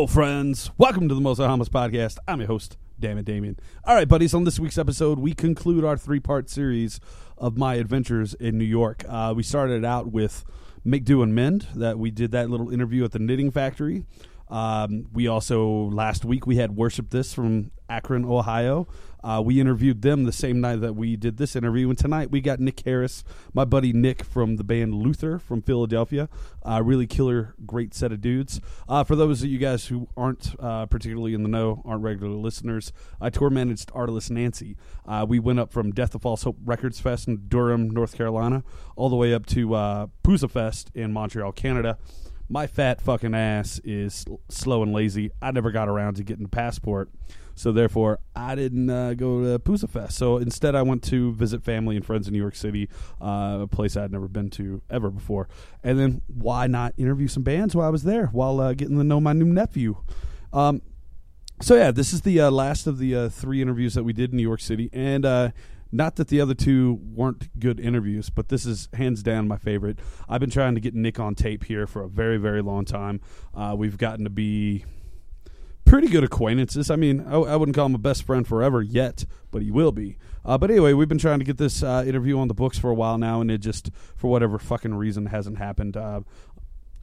Hello, friends. Welcome to the Mostly Harmless podcast. I'm your host, Damn it, Damien. All right, buddies. On this week's episode, we conclude our three-part series of my adventures in New York. Uh, we started out with Make Do and Mend. That we did that little interview at the Knitting Factory. Um, we also last week we had Worship This from Akron, Ohio. Uh, we interviewed them the same night that we did this interview, and tonight we got Nick Harris, my buddy Nick from the band Luther from Philadelphia. Uh, really killer, great set of dudes. Uh, for those of you guys who aren't uh, particularly in the know, aren't regular listeners, I tour managed Arliss Nancy. Uh, we went up from Death of False Hope Records Fest in Durham, North Carolina, all the way up to uh, Fest in Montreal, Canada my fat fucking ass is slow and lazy. I never got around to getting a passport, so therefore I didn't uh, go to Pouzza Fest. So instead, I went to visit family and friends in New York City, uh, a place I'd never been to ever before. And then why not interview some bands while I was there, while uh, getting to know my new nephew. Um, so yeah, this is the uh, last of the uh, three interviews that we did in New York City, and uh, not that the other two weren't good interviews, but this is hands down my favorite. I've been trying to get Nick on tape here for a very, very long time. Uh, we've gotten to be pretty good acquaintances. I mean, I, I, wouldn't call him a best friend forever yet, but he will be. Uh, but anyway, we've been trying to get this uh, interview on the books for a while now, and it just, for whatever fucking reason, hasn't happened. Uh,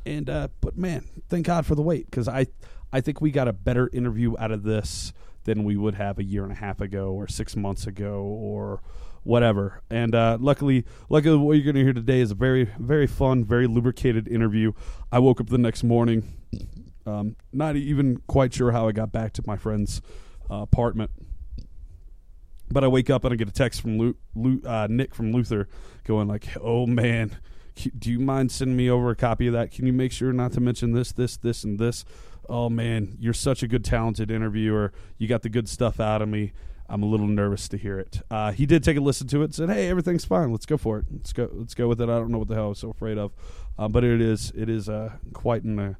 and uh, but man, thank God for the wait because I, I think we got a better interview out of this than we would have a year and a half ago or six months ago or whatever. And uh, luckily, luckily, what you're going to hear today is a very, very fun, very lubricated interview. I woke up the next morning, um, not even quite sure how I got back to my friend's uh, apartment. But I wake up and I get a text from Lu- Lu- uh, Nick from Luther going like, "Oh man, do you mind sending me over a copy of that? Can you make sure not to mention this, this, this, and this?" oh man, you're such a good, talented interviewer. You got the good stuff out of me. I'm a little nervous to hear it. Uh, he did take a listen to it. Said, "Hey, everything's fine. Let's go for it. Let's go. Let's go with it." I don't know what the hell I was so afraid of, uh, but it is. It is uh, quite an.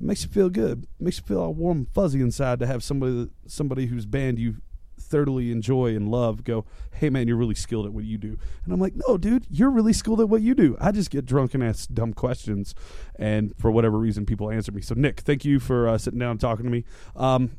Uh, makes you feel good. Makes you feel all warm and fuzzy inside to have somebody somebody whose band you thoroughly enjoy and love go, hey man, you're really skilled at what you do. And I'm like, no, dude, you're really skilled at what you do. I just get drunk and ask dumb questions, and for whatever reason, people answer me. So Nick, thank you for uh, sitting down and talking to me. Um,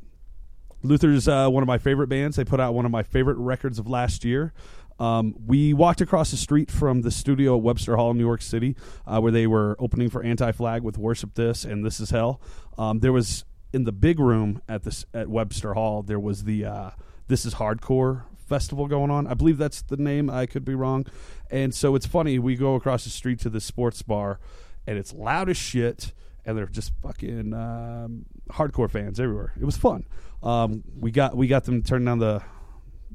Luther's uh, one of my favorite bands. They put out one of my favorite records of last year. Um, we walked across the street from the studio at Webster Hall in New York City, uh, where they were opening for Anti Flag with "Worship This" and "This Is Hell." Um, there was in the big room at this at Webster Hall. There was the uh, this is Hardcore festival going on. I believe that's the name. I could be wrong. And so it's funny. We go across the street to the sports bar, and it's loud as shit, and they're just fucking um, hardcore fans everywhere. It was fun. Um, we got we got them turn down the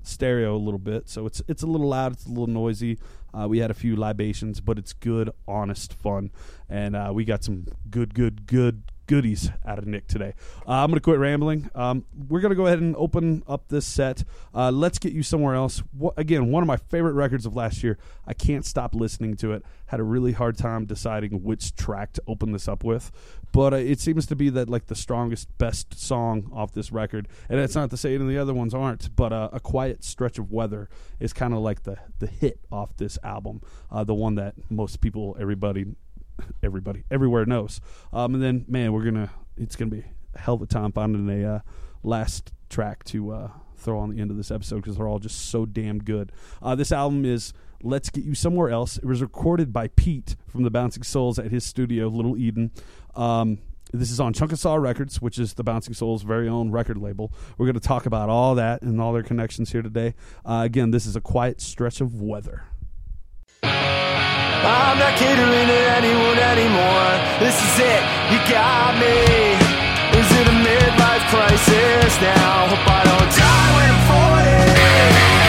stereo a little bit, so it's it's a little loud. It's a little noisy. Uh, we had a few libations, but it's good, honest fun, and uh, we got some good, good, good goodies out of Nick today. Uh, I'm going to quit rambling. Um, we're going to go ahead and open up this set. Uh, Let's Get You Somewhere Else. What, again, one of my favorite records of last year. I can't stop listening to it. Had a really hard time deciding which track to open this up with. But uh, it seems to be that like the strongest, best song off this record. And that's not to say any of the other ones aren't, but uh, A Quiet Stretch of Weather is kind of like the, the hit off this album. Uh, the one that most people, everybody everybody everywhere knows. Um, and then man, we're gonna it's gonna be a hell of a time finding a uh, last track to uh, throw on the end of this episode because they're all just so damn good. Uh, this album is Let's Get You Somewhere Else. It was recorded by Pete from the Bouncing Souls at his studio, Little Eden. Um, this is on Chunksaah Records, which is the Bouncing Souls' very own record label. We're going to talk about all that and all their connections here today. Uh, again, this is a quiet stretch of weather. I'm not catering to anyone anymore. This is it, you got me. Is it a midlife crisis now? Hope I don't die when I'm 40.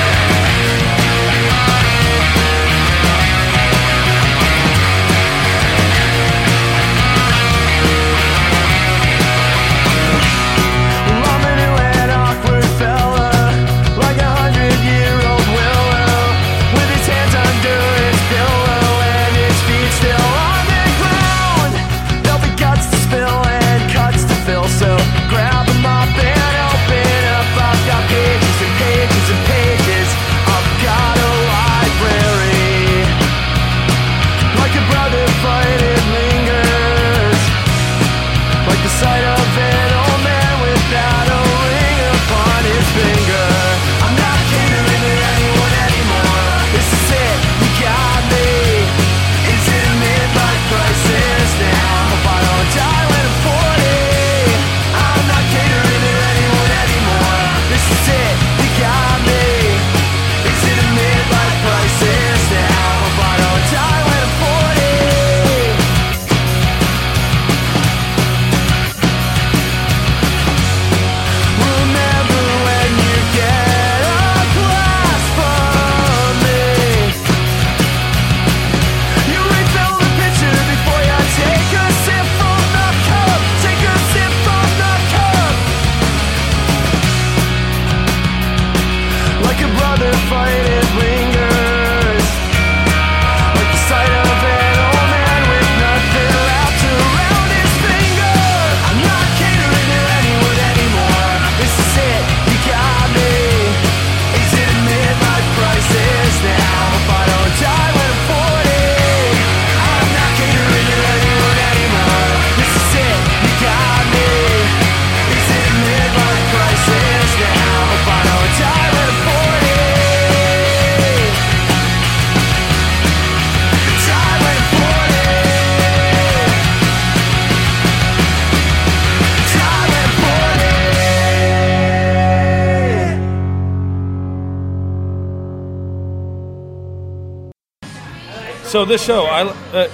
So this show, I uh,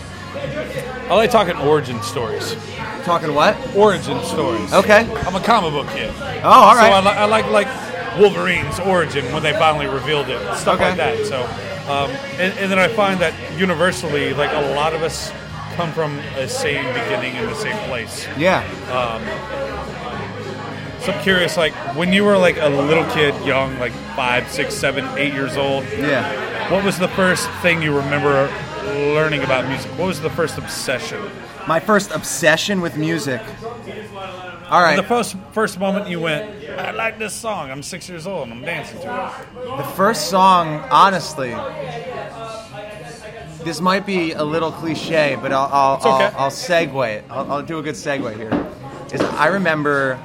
I like talking origin stories. Talking what? Origin stories. Okay. I'm a comic book kid. Oh, all So I, li- I like like Wolverine's origin when they finally revealed it, stuff Okay. like that. So, um, and, and then I find that universally, like a lot of us come from the same beginning in the same place. yeah. So I'm curious, like when you were like a little kid, young, like five, six, seven, eight years old, Yeah. what was the first thing you remember learning about music? What was the first obsession? My first obsession with music. All right. The first first moment you went, I like this song. I'm six years old and I'm dancing to it. The first song, honestly, this might be a little cliche, but I'll I'll, okay. I'll, I'll segue it. I'll, I'll do a good segue here. Is I remember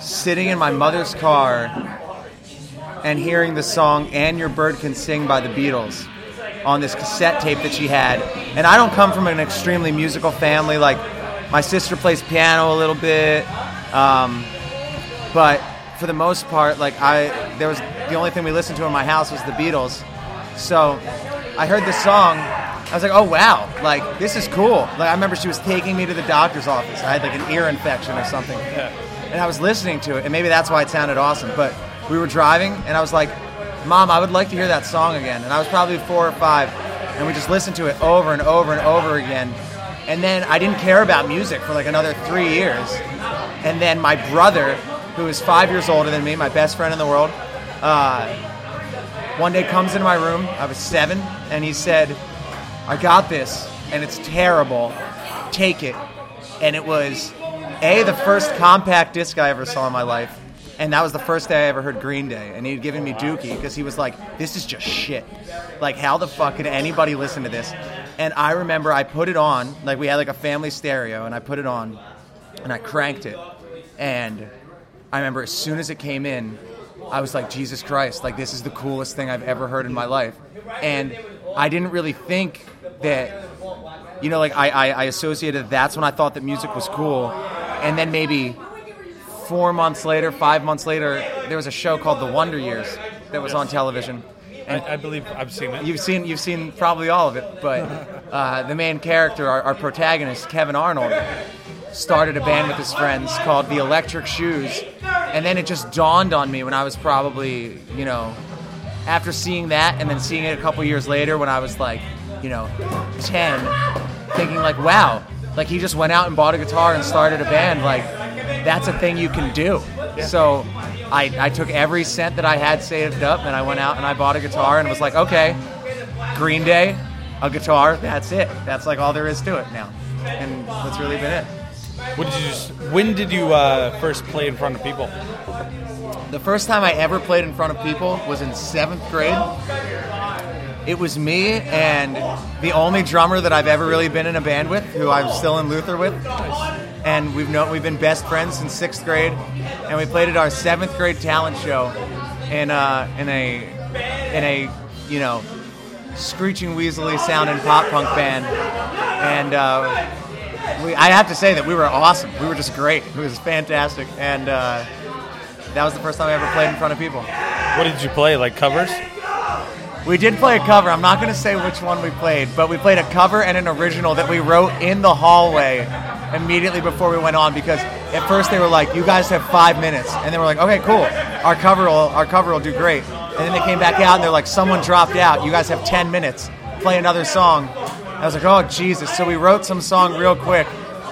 sitting in my mother's car and hearing the song "And Your Bird Can Sing" by the Beatles on this cassette tape that she had. And I don't come from an extremely musical family. Like my sister plays piano a little bit. Um, but for the most part, like I, there was the only thing we listened to in my house was the Beatles. So I heard this song. I was like, oh wow, like this is cool. Like I remember she was taking me to the doctor's office. I had like an ear infection or something, and I was listening to it, and maybe that's why it sounded awesome. But we were driving, and I was like, Mom, I would like to hear that song again. And I was probably four or five, and we just listened to it over and over and over again. And then I didn't care about music for like another three years. And then my brother, who is five years older than me, my best friend in the world, uh, one day comes into my room. I was seven, and he said, I got this, and it's terrible. Take it. And it was, A, the first compact disc I ever saw in my life. And that was the first day I ever heard Green Day. And he'd given me Dookie because he was like, this is just shit. Like, how the fuck could anybody listen to this? And I remember I put it on, like, we had like a family stereo, and I put it on, and I cranked it. And I remember as soon as it came in, I was like, Jesus Christ, like this is the coolest thing I've ever heard in my life. And I didn't really think that, you know, like I, I, I associated that's when I thought that music was cool. And then maybe four months later, five months later, there was a show called The Wonder Years that was on television. And I, I believe I've seen it. You've seen you've seen probably all of it, but uh, the main character, our, our protagonist, Kevin Arnold, started a band with his friends called the Electric Shoes, and then it just dawned on me when I was probably you know after seeing that and then seeing it a couple years later when I was like you know ten, thinking like wow, like he just went out and bought a guitar and started a band like that's a thing you can do. So I, I took every cent that I had saved up and I went out and I bought a guitar and was like, okay, Green Day, a guitar, that's it. That's like all there is to it now. And that's really been it. What did you just, when did you uh, first play in front of people? The first time I ever played in front of people was in seventh grade. It was me and the only drummer that I've ever really been in a band with, who I'm still in Luther with. And we've known we've been best friends since sixth grade, and we played at our seventh grade talent show in uh, in a in a you know screeching weaselly sounding pop punk band, and uh, we, I have to say that we were awesome. We were just great. It was fantastic, and uh, that was the first time I ever played in front of people. What did you play? Like covers? We did play a cover. I'm not going to say which one we played, but we played a cover and an original that we wrote in the hallway immediately before we went on because at first they were like, "You guys have five minutes," and they were like, "Okay, cool. Our cover will our cover will do great." And then they came back out and they're like, "Someone dropped out. You guys have ten minutes. Play another song." I was like, "Oh Jesus!" So we wrote some song real quick,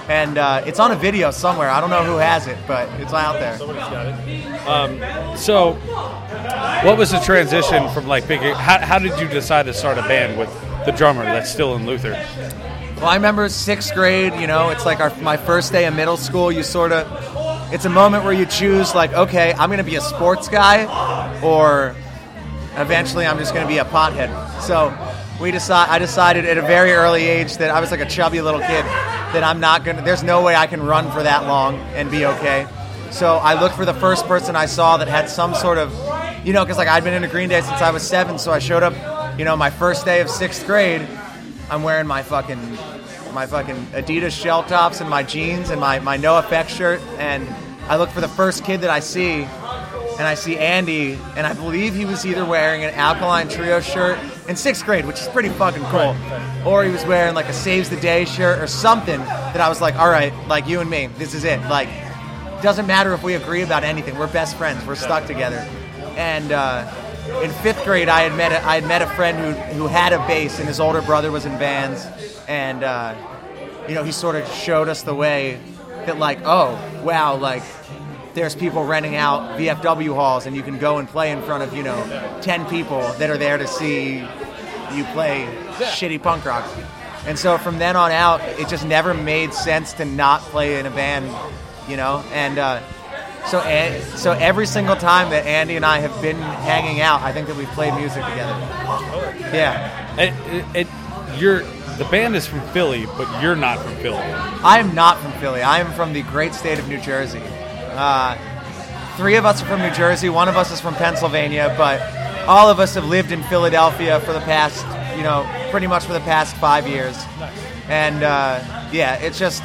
and uh, it's on a video somewhere. I don't know who has it, but it's out there. Somebody's got it. Um, so, what was the transition from like big? How, how did you decide to start a band with the drummer that's still in Luther? Well, I remember sixth grade. You know, it's like our, my first day of middle school. You sort of, it's a moment where you choose, like, okay, I'm going to be a sports guy, or eventually I'm just going to be a pothead. So we decide. I decided at a very early age that I was like a chubby little kid that I'm not going to. There's no way I can run for that long and be okay. So I looked for the first person I saw that had some sort of, you know, because like I'd been in a Green Day since I was seven. So I showed up, you know, my first day of sixth grade. I'm wearing my fucking my fucking Adidas shell tops and my jeans and my, my NOFX shirt and I look for the first kid that I see and I see Andy and I believe he was either wearing an Alkaline Trio shirt in sixth grade, which is pretty fucking cool. Or he was wearing like a Saves the Day shirt or something that I was like, all right, like you and me, this is it. Like, doesn't matter if we agree about anything. We're best friends. We're stuck together. And uh, in fifth grade, I had met a, I had met a friend who who had a bass, and his older brother was in bands, and uh, you know he sort of showed us the way that like, oh wow, like there's people renting out VFW halls, and you can go and play in front of you know ten people that are there to see you play shitty punk rock. And so from then on out, it just never made sense to not play in a band, you know. And uh, so, so every single time that Andy and I have been hanging out, I think that we've played music together. Yeah, It, it, it, you're the band is from Philly, but you're not from Philly. I am not from Philly. I am from the great state of New Jersey. Uh, three of us are from New Jersey. One of us is from Pennsylvania, but all of us have lived in Philadelphia for the past, you know, pretty much for the past five years. And uh, yeah, it's just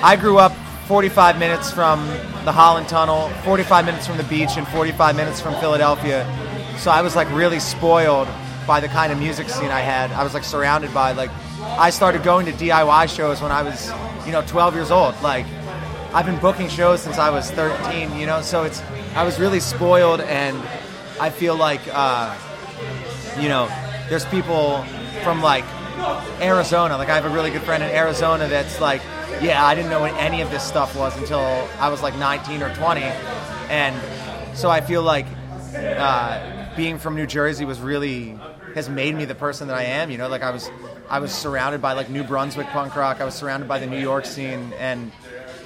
I grew up 45 minutes from the Holland Tunnel, 45 minutes from the beach, and 45 minutes from Philadelphia. So I was like really spoiled by the kind of music scene I had. I was like surrounded by like I started going to DIY shows when I was, you know, 12 years old. Like I've been booking shows since I was 13, you know, so it's I was really spoiled and I feel like uh, you know, there's people from like Arizona. Like I have a really good friend in Arizona that's like, yeah, I didn't know what any of this stuff was until I was like 19 or 20, and so I feel like uh, being from New Jersey was really has made me the person that I am. You know, like I was I was surrounded by like New Brunswick punk rock. I was surrounded by the New York scene, and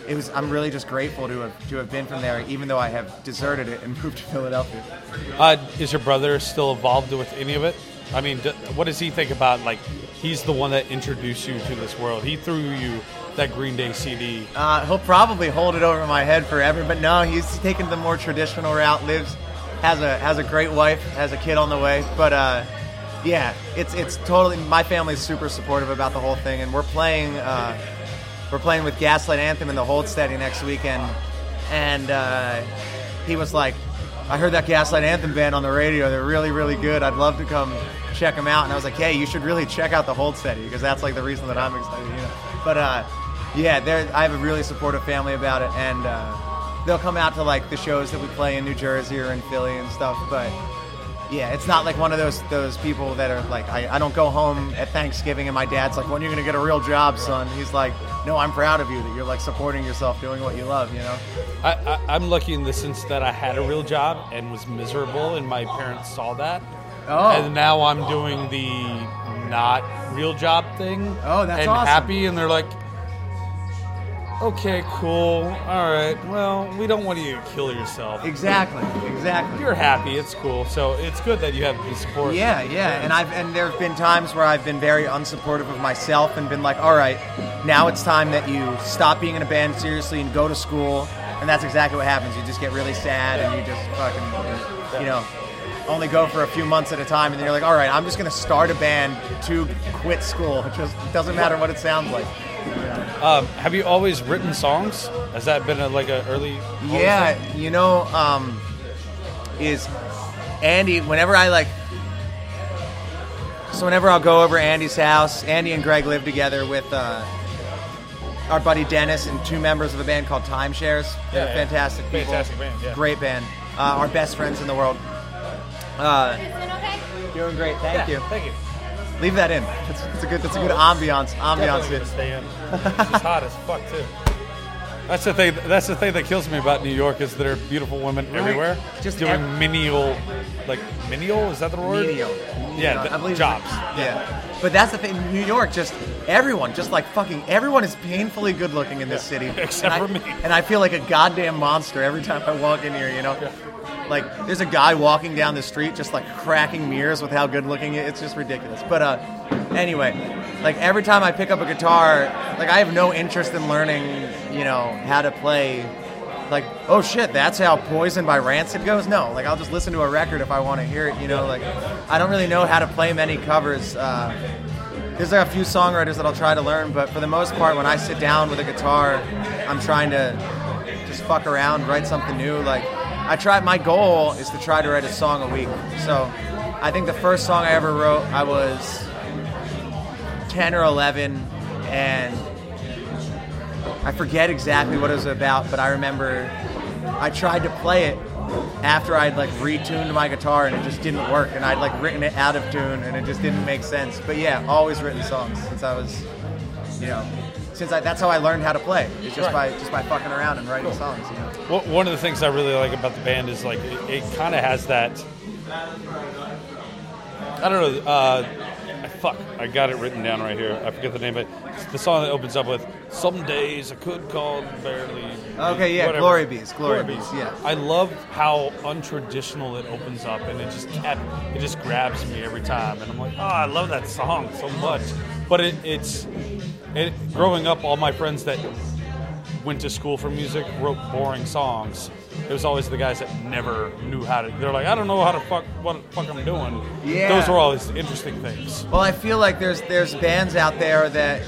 it was I'm really just grateful to have to have been from there, even though I have deserted it and moved to Philadelphia. Uh, is your brother still involved with any of it? I mean, what does he think about? Like, he's the one that introduced you to this world. He threw you that Green Day CD. Uh, he'll probably hold it over my head forever, but no, he's taken the more traditional route. Lives, has a has a great wife, has a kid on the way. But uh, yeah, it's it's totally. My family's super supportive about the whole thing, and we're playing uh, we're playing with Gaslight Anthem in the Hold Steady next weekend, and uh, he was like, "I heard that Gaslight Anthem band on the radio. They're really really good. I'd love to come check them out." And I was like, "Hey, you should really check out the Hold Steady because that's like the reason that I'm excited." You know, but uh, yeah, I have a really supportive family about it, and uh, they'll come out to like the shows that we play in New Jersey or in Philly and stuff. But yeah, it's not like one of those those people that are like I, I don't go home at Thanksgiving and my dad's like, when are you gonna get a real job, son? He's like, no, I'm proud of you that you're like supporting yourself, doing what you love, you know. I, I, I'm lucky in the sense that I had a real job and was miserable, and my parents saw that. Oh. And now I'm doing the not real job thing. Oh, that's and awesome. happy, and they're like, okay, cool, all right. Well, we don't want you to kill yourself. Exactly, exactly. You're happy. It's cool. So it's good that you have the support. Yeah, yeah, and I've and there have been times where I've been very unsupportive of myself and been like, all right, now it's time that you stop being in a band seriously and go to school, and that's exactly what happens. You just get really sad and you just fucking, you know, only go for a few months at a time, and then you're like, all right, I'm just gonna start a band to quit school. It just doesn't matter what it sounds like. Um, have you always written songs? Has that been a, like an early? Yeah, you know, um, is Andy. Whenever I like, so whenever I'll go over Andy's house, Andy and Greg live together with uh, our buddy Dennis and two members of a band called Timeshares. They're Yeah, yeah. fantastic people, Fantastic band, yeah. great band, uh, our best friends in the world. Uh, doing great, thank you. Thank you. Leave that in. It's, it's a good, it's a good ambiance, ambiance. Gonna stay in. It's hot as fuck too. That's the thing. That's the thing that kills me about New York is there are beautiful women Right. everywhere, Just doing ev- menial, like menial. Is that the word? Menial. Yeah, I believe jobs. Yeah. But that's the thing. New York, just everyone, just like fucking everyone is painfully good looking in this city. Except and I, for me. And I feel like a goddamn monster every time I walk in here, you know? Like, there's a guy walking down the street just like cracking mirrors with how good looking it It's just ridiculous. But, uh, anyway, like every time I pick up a guitar, like I have no interest in learning, you know, how to play like, oh shit, that's how Poison by Rancid goes? No, like I'll just listen to a record if I want to hear it, you know, like I don't really know how to play many covers. Uh, there's like a few songwriters that I'll try to learn, but for the most part, when I sit down with a guitar, I'm trying to just fuck around, write something new. Like I try, my goal is to try to write a song a week. So I think the first song I ever wrote, I was 10 or 11, and I forget exactly what it was about, but I remember I tried to play it after I'd like retuned my guitar and it just didn't work, and I'd like written it out of tune and it just didn't make sense. But yeah, always written songs since I was, you know, since I, that's how I learned how to play. It's just Right. by just by fucking around and writing songs. You know. Well, one of the things I really like about the band is like it, it kind of has that. I don't know. Uh, fuck, I got it written down right here. I forget the name, but it's the song that opens up with "Some days I could call barely." Okay, yeah, whatever. Glory Bees, Glory Bees, yeah. I love how untraditional it opens up, and it just kept, it just grabs me every time, and I'm like, oh, I love that song so much. But it, it's it, growing up, all my friends that went to school for music wrote boring songs. It was always the guys that never knew how to. They're like, I don't know how to fuck what the fuck I'm doing. Yeah. those were always interesting things. Well, I feel like there's there's bands out there that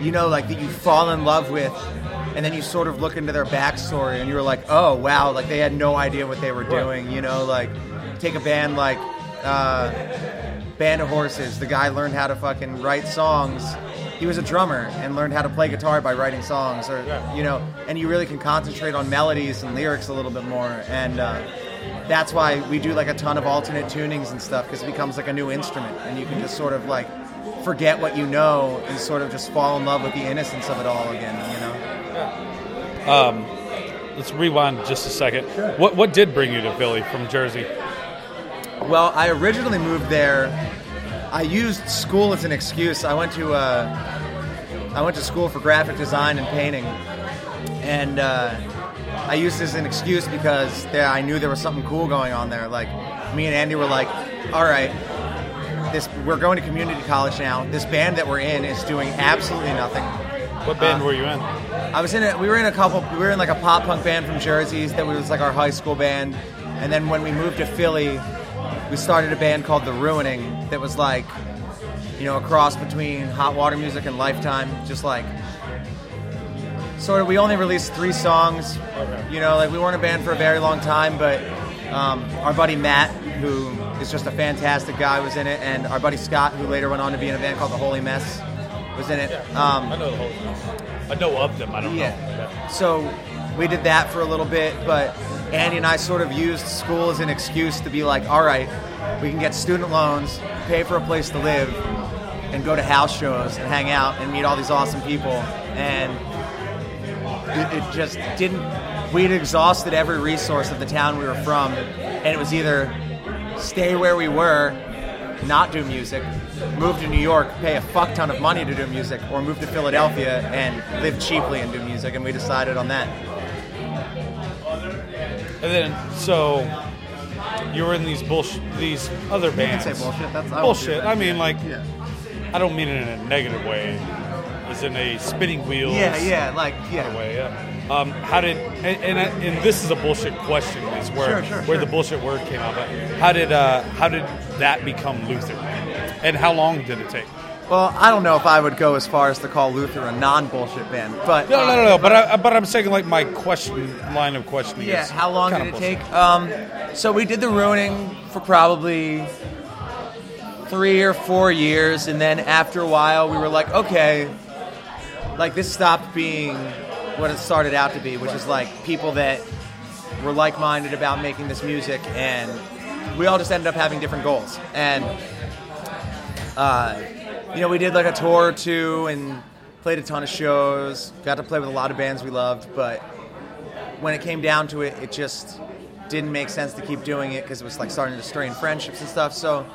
you know like that you fall in love with, and then you sort of look into their backstory and you're like, oh wow, like they had no idea what they were doing. You know, like take a band like uh, Band of Horses. The guy learned how to fucking write songs. He was a drummer and learned how to play guitar by writing songs, or Yeah. you know, and you really can concentrate on melodies and lyrics a little bit more and. Uh, that's why we do like a ton of alternate tunings and stuff because it becomes like a new instrument and you can just sort of like forget what you know and sort of just fall in love with the innocence of it all again you know um, Let's rewind just a second. Sure. What what did bring you to Philly from Jersey? well i originally moved there i used school as an excuse. I went to uh, i went to school for graphic design and painting. And uh, i used it as an excuse because there, i knew there was something cool going on there. Like me and andy were like all right this we're going to community college now. This band that we're in is doing absolutely nothing. What band Uh, were you in? I was in a, we were in a couple we were in like a pop punk band from Jersey that was like our high school band. And then when we moved to Philly we started a band called The Ruining that was like you know a cross between Hot Water Music and Lifetime just like sort of we only released three songs you know like we weren't a band for a very long time but um, our buddy Matt who is just a fantastic guy was in it and our buddy Scott who later went on to be in a band called The Holy Mess was in it um, I know the whole. I know of them. I don't know. yeah. So we did that for a little bit, but Andy and I sort of used school as an excuse to be like, all right, we can get student loans, pay for a place to live, and go to house shows and hang out and meet all these awesome people. And it, it just didn't. We'd exhausted every resource of the town we were from, and it was either stay where we were, not do music, move to New York, pay a fuck ton of money to do music, or move to Philadelphia and live cheaply and do music. And we decided on that. And then so you were in these bullshit, these other You can bands. say bullshit. That's I bullshit. that. I mean, like, Yeah. I don't mean it in a negative way. As in a spinning wheel. Yeah, yeah, like yeah. Way, yeah. Um, how did and, and and this is a bullshit question is where Sure, sure, where sure. the bullshit word came out. But how did uh, how did that become Luther? And how long did it take? Well, I don't know if I would go as far as to call Luther a non-bullshit band, but No, no, no, no. But I, but I'm saying like my question line of questioning. Yeah, how long did it take? Um, so we did the ruining for probably three or four years, and then after a while, we were like, okay, like this stopped being what it started out to be, which is like people that were like-minded about making this music, and we all just ended up having different goals. And uh, you know, we did like a tour or two and played a ton of shows. Got to play with a lot of bands we loved, but when it came down to it, it just didn't make sense to keep doing it because it was like starting to strain friendships and stuff. So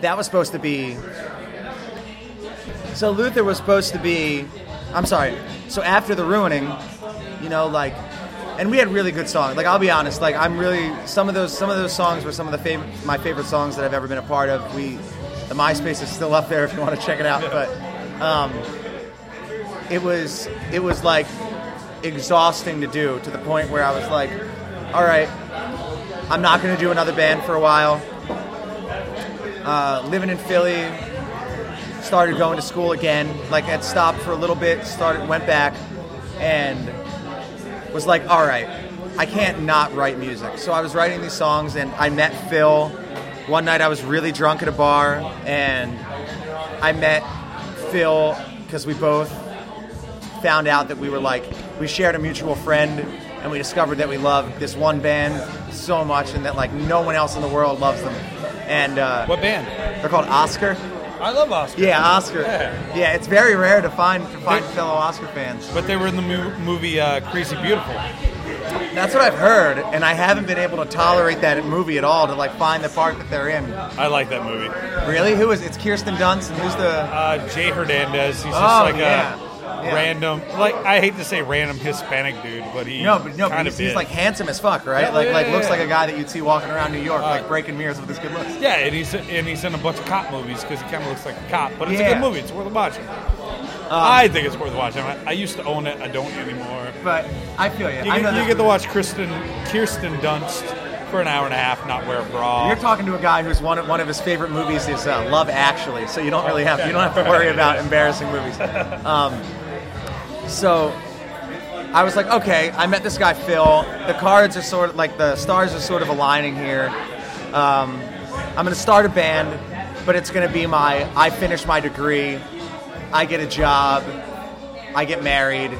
that was supposed to be. So Luther was supposed to be. I'm sorry. So after the ruining, you know, like, and we had really good songs. Like I'll be honest, like I'm really some of those some of those songs were some of the fav- my favorite songs that I've ever been a part of. We, the MySpace is still up there if you want to check it out, but. Um, it was it was like exhausting to do to the point where I was like, all right, I'm not going to do another band for a while. Uh, living in Philly, started going to school again. Like had stopped for a little bit, started went back, and was like, all right, I can't not write music. So I was writing these songs, and I met Phil one night I was really drunk at a bar and I met Phil because we both found out that we were like we shared a mutual friend and we discovered that we loved this one band so much and that like no one else in the world loves them. And uh, What band? they're called Oscar. I love Oscar. Yeah, Oscar. Yeah. Yeah, it's very rare to find to find They- fellow Oscar fans. But they were in the mo- movie uh, Crazy Beautiful. That's what I've heard, and I haven't been able to tolerate that movie at all to like find the part that they're in. I like that movie. Really? Who is? It's Kirsten Dunst, and who's the? Uh, Jay Hernandez. He's just Oh, like yeah. a Yeah. random, like I hate to say random Hispanic dude, but he No, but no, but he's, of he's like handsome as fuck, right? Yeah, like, like looks like a guy that you'd see walking around New York, Uh, like breaking mirrors with his good looks. Yeah, and he's and he's in a bunch of cop movies because he kind of looks like a cop. But it's a. Um, good movie. It's worth watching. I think it's worth watching. I, I used to own it. I don't anymore. But I feel you. You, I know get, you get to watch Kristen Kirsten Dunst for an hour and a half, not wear a bra. You're talking to a guy who's one of, one of his favorite movies is uh, Love Actually, so you don't really have you don't have to worry about embarrassing movies. Um, so I was like, okay, I met this guy Phil. The cards are sort of like the stars are sort of aligning here. Um, I'm going to start a band, but it's going to be my I finish my degree, I get a job, I get married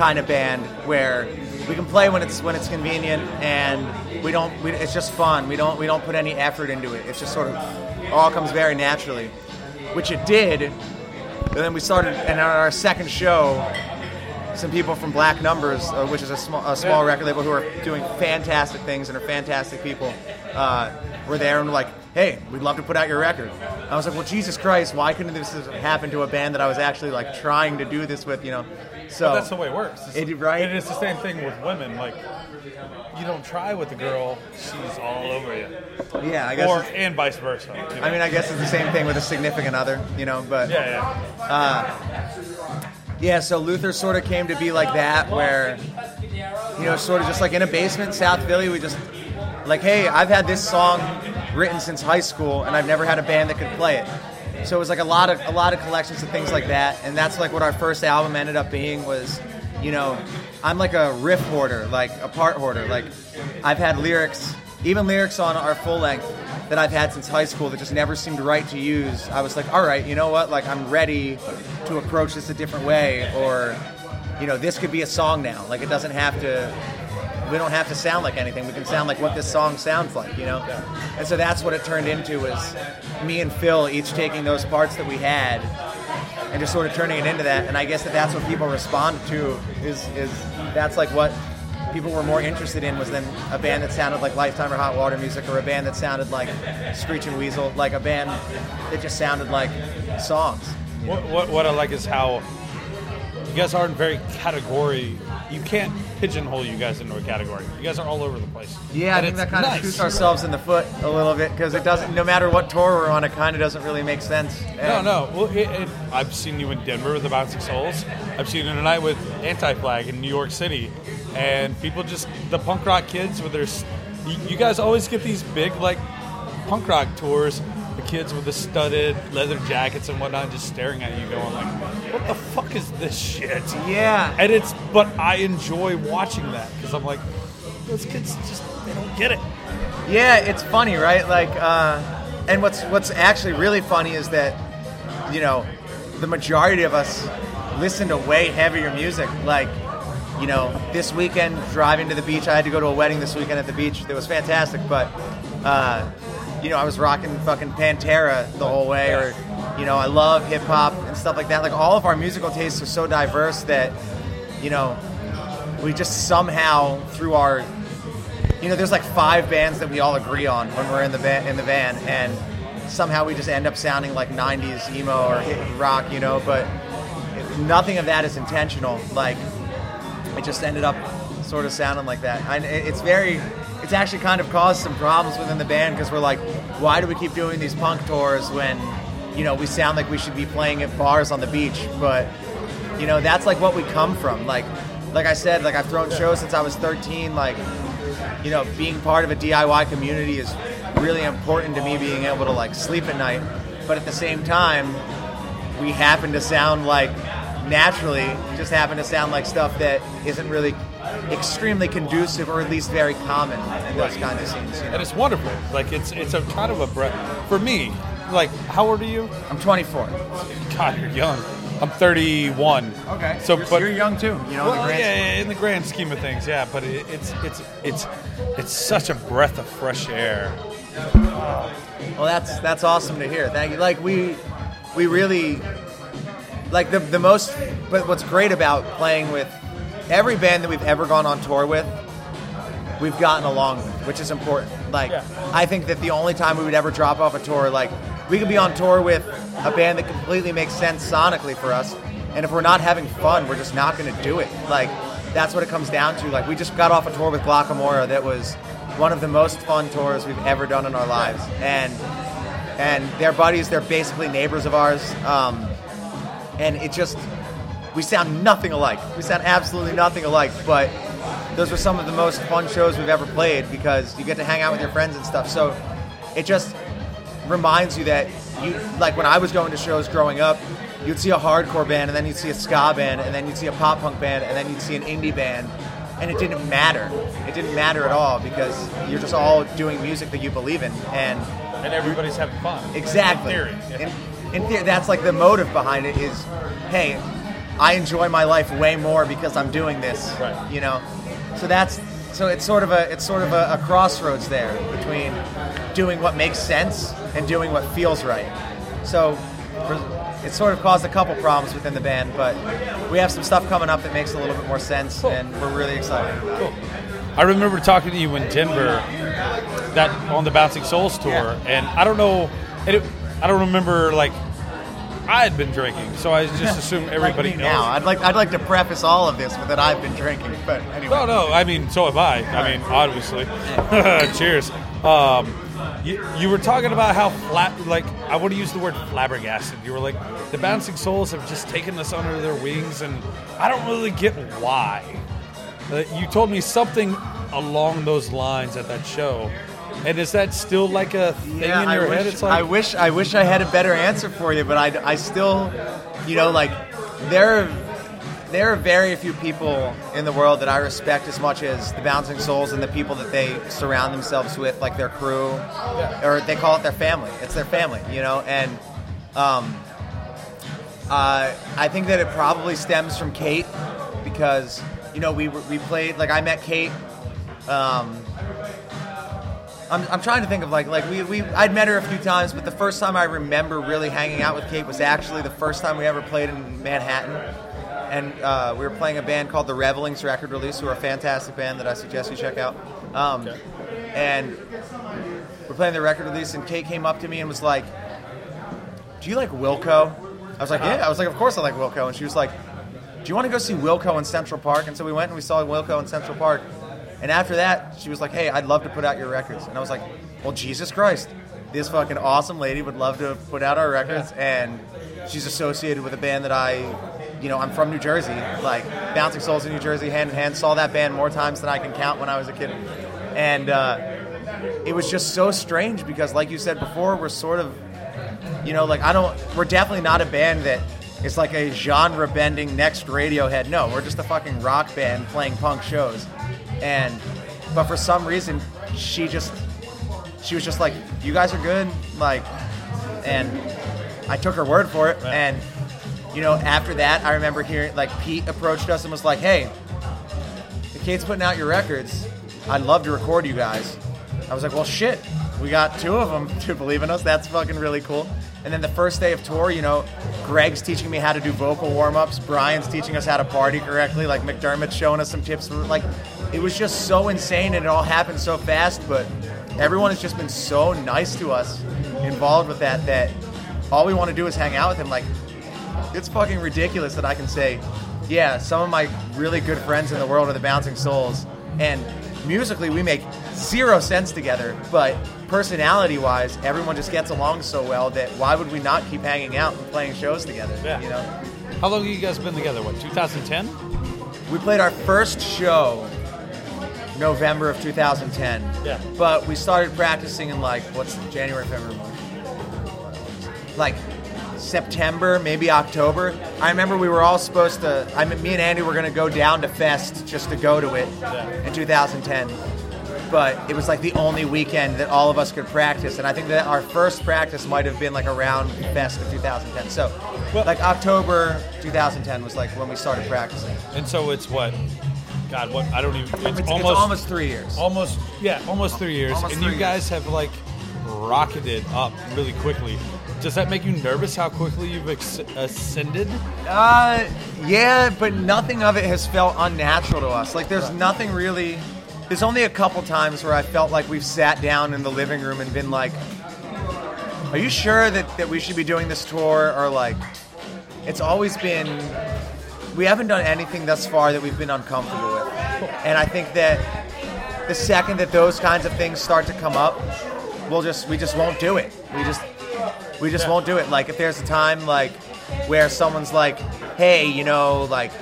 kind of band where we can play when it's when it's convenient and we don't we, it's just fun. We don't we don't put any effort into it. It's just sort of all comes very naturally, which it did. And then we started and on our second show some people from Black Numbers, uh, which is a small, a small record label who are doing fantastic things and are fantastic people, uh, were there and were like, "Hey, we'd love to put out your record." I was like, "Well, Jesus Christ, why couldn't this have happened to a band that I was actually like trying to do this with?" You know, so But that's the way it works. It's, It- right? And it's the same thing with women. Like, you don't try with the girl; she's all over you. yeah, I guess. Or and vice versa. you know? I mean, I guess it's the same thing with a significant other, you know. But yeah, yeah. Uh, yeah, so Luther sort of came to be like that, where, you know, sort of just like in a basement South Philly, we just, like, hey, I've had this song written since high school, and I've never had a band that could play it. So it was like a lot of a lot of collections of things like that, and that's like what our first album ended up being was, you know, I'm like a riff hoarder, like a part hoarder. Like, I've had lyrics, even lyrics on our full length that I've had since high school that just never seemed right to use. I was like, all right, you know what? Like, I'm ready to approach this a different way, or, you know, this could be a song now. Like, it doesn't have to. We don't have to sound like anything. We can sound like what this song sounds like, you know. And so that's what it turned into was me and Phil each taking those parts that we had and just sort of turning it into that. And I guess that that's what people respond to is is that's like what people were more interested in was then a band that sounded like Lifetime or Hot Water Music or a band that sounded like Screeching Weasel, like a band that just sounded like songs. What, what, what I like is how you guys aren't very category. You can't pigeonhole you guys into a category. You guys are all over the place. Yeah, I think that kind of shoots ourselves in the foot a little bit because it doesn't. No matter what tour we're on, it kind of doesn't really make sense. No, no. Well, it, it, I've seen you in Denver with the Bouncing Souls. I've seen you tonight with Anti Flag in New York City, and people just the punk rock kids with their. You guys always get these big like punk rock tours. Kids with the studded leather jackets and whatnot, just staring at you, going like, "What the fuck is this shit?" Yeah, And it's, but I enjoy watching that because I'm like, those kids just they don't get it. Yeah, it's funny, right? Like, uh, and what's what's actually really funny is that, you know, the majority of us listen to way heavier music. Like, you know, this weekend driving to the beach, I had to go to a wedding this weekend at the beach. It was fantastic, but, uh, you know, I was rocking fucking Pantera the whole way, or, you know, I love hip hop and stuff like that. Like, all of our musical tastes are so diverse that, you know, we just somehow through our you know, there's like five bands that we all agree on when we're in the van, in the van, and somehow we just end up sounding like '90s emo or rock, you know. But nothing of that is intentional. Like it just ended up sort of sounding like that. And it- it's very, it's actually kind of caused some problems within the band because we're like, why do we keep doing these punk tours when, you know, we sound like we should be playing at bars on the beach, but you know, that's like what we come from. Like, like I said, like I've thrown shows since I was 13. Like, you know, being part of a DIY community is really important to me. Being able to like sleep at night, but at the same time, we happen to sound like naturally just happen to sound like stuff that isn't really extremely conducive or at least very common in those Right. kinds of scenes. you know? and it's wonderful. Like it's it's a kind of a breath for me. Like, how old are you? I'm 24. God, you're young. I'm 31. Okay. So, you're, but you're young too. You know, in the well, grand yeah, yeah, in the grand scheme of things, yeah. But it, it's it's it's it's it's such a breath of fresh air. Well, that's that's awesome to hear. Thank you. Like we we really like the the most. But what's great about playing with every band that we've ever gone on tour with, we've gotten along with, which is important. Like Yeah. I think that the only time we would ever drop off a tour, like we could be on tour with a band that completely makes sense sonically for us, and if we're not having fun, we're just not going to do it. Like that's what it comes down to. Like we just got off a tour with Glocca Morra that was one of the most fun tours we've ever done in our lives, and and they're buddies. They're basically neighbors of ours, um, and it just we sound nothing alike. We sound absolutely nothing alike, but those were some of the most fun shows we've ever played because you get to hang out with your friends and stuff. So it just reminds you that you like when I was going to shows growing up, you'd see a hardcore band and then you'd see a ska band and then you'd see a pop punk band and then you'd see an indie band and it didn't matter. It didn't matter at all because you're just all doing music that you believe in and And everybody's having fun. Exactly. In theory. yeah. In, in theory, that's like the motive behind it is, hey, I enjoy my life way more because I'm doing this. Right. You know, so that's so it's sort of a it's sort of a, a crossroads there between doing what makes sense and doing what feels right. So it sort of caused a couple problems within the band, but we have some stuff coming up that makes a little bit more sense, Cool. and we're really excited. About it. I remember talking to you in Denver, that on the Bouncing Souls tour, Yeah. and I don't know, it, I don't remember like I had been drinking, so I just assume everybody like me now. I'd like I'd like to preface all of this with that I've been drinking, but anyway. No, no. I mean, so have I. I mean, obviously. Cheers. Um, you, you were talking about how flat, like, I would use the word flabbergasted. You were like, the Bouncing Souls have just taken us under their wings, and I don't really get why. Uh, you told me something along those lines at that show. And is that still like a thing Yeah, in your wish, head? It's like I wish I wish I had a better answer for you, but I, I still, you know, like there there are very few people in the world that I respect as much as the Bouncing Souls and the people that they surround themselves with, like their crew, or they call it their family. It's their family, you know, and um, uh, I think that it probably stems from Kate because you know we we played like I met Kate. Um, I'm, I'm trying to think of like like we, we I'd met her a few times, but the first time I remember really hanging out with Kate was actually the first time we ever played in Manhattan, and uh, we were playing a band called the Revelings record release, who are a fantastic band that I suggest you check out. Um, And we're playing the record release, and Kate came up to me and was like, "Do you like Wilco?" I was like, "Yeah." I was like, "Of course I like Wilco," and she was like, "Do you want to go see Wilco in Central Park?" And so we went and we saw Wilco in Central Park. And after that, she was like, "Hey, I'd love to put out your records." And I was like, "Well, Jesus Christ, this fucking awesome lady would love to put out our records." And she's associated with a band that I, you know, I'm from New Jersey, like Bouncing Souls in New Jersey, hand in hand. Saw that band more times than I can count when I was a kid, and uh, it was just so strange because, like you said before, we're sort of you know, like I don't. We're definitely not a band that is like a genre-bending next Radiohead. No, we're just a fucking rock band playing punk shows. And but for some reason, she just she was just like, "You guys are good," like, and I took her word for it. And you know, after that, I remember hearing like Pete approached us and was like, "Hey, the Kate's putting out your records. I'd love to record you guys." I was like, "Well, shit, we got two of them to believe in us. That's fucking really cool." And then the first day of tour, you know, Greg's teaching me how to do vocal warm-ups. Brian's teaching us how to party correctly. Like McDermott's showing us some tips. Like, it was just so insane, and it all happened so fast. But everyone has just been so nice to us, involved with that. That all we want to do is hang out with him. Like, it's fucking ridiculous that I can say, yeah, some of my really good friends in the world are the Bouncing Souls, and musically we make zero sense together, but personality-wise, everyone just gets along so well that why would we not keep hanging out and playing shows together? Yeah. You know, how long have you guys been together? What, 2010? we played our first show November of 2010. Yeah. But we started practicing in like what's January, February, March, like September, maybe October. I remember we were all supposed to. I mean, me and Andy were going to go down to Fest just to go to it in 2010. But it was like the only weekend that all of us could practice, and I think that our first practice might have been like around Fest of 2010. So, Well- like October 2010 was like when we started practicing. And so it's what? God, what? I don't even. It's, It's, almost, almost three years. almost, yeah, almost three years. Almost and three you guys have like rocketed up really quickly. Does that make you nervous how quickly you've ex- ascended? Uh, yeah, but nothing of it has felt unnatural to us. Like, there's nothing really. There's only a couple times where I felt like we've sat down in the living room and been like, "Are you sure that that we should be doing this tour?" Or like, it's always been. We haven't done anything thus far that we've been uncomfortable with, and I think that the second that those kinds of things start to come up, we'll just we just won't do it. We just we just won't do it. Like if there's a time like where someone's like, "Hey, you know, like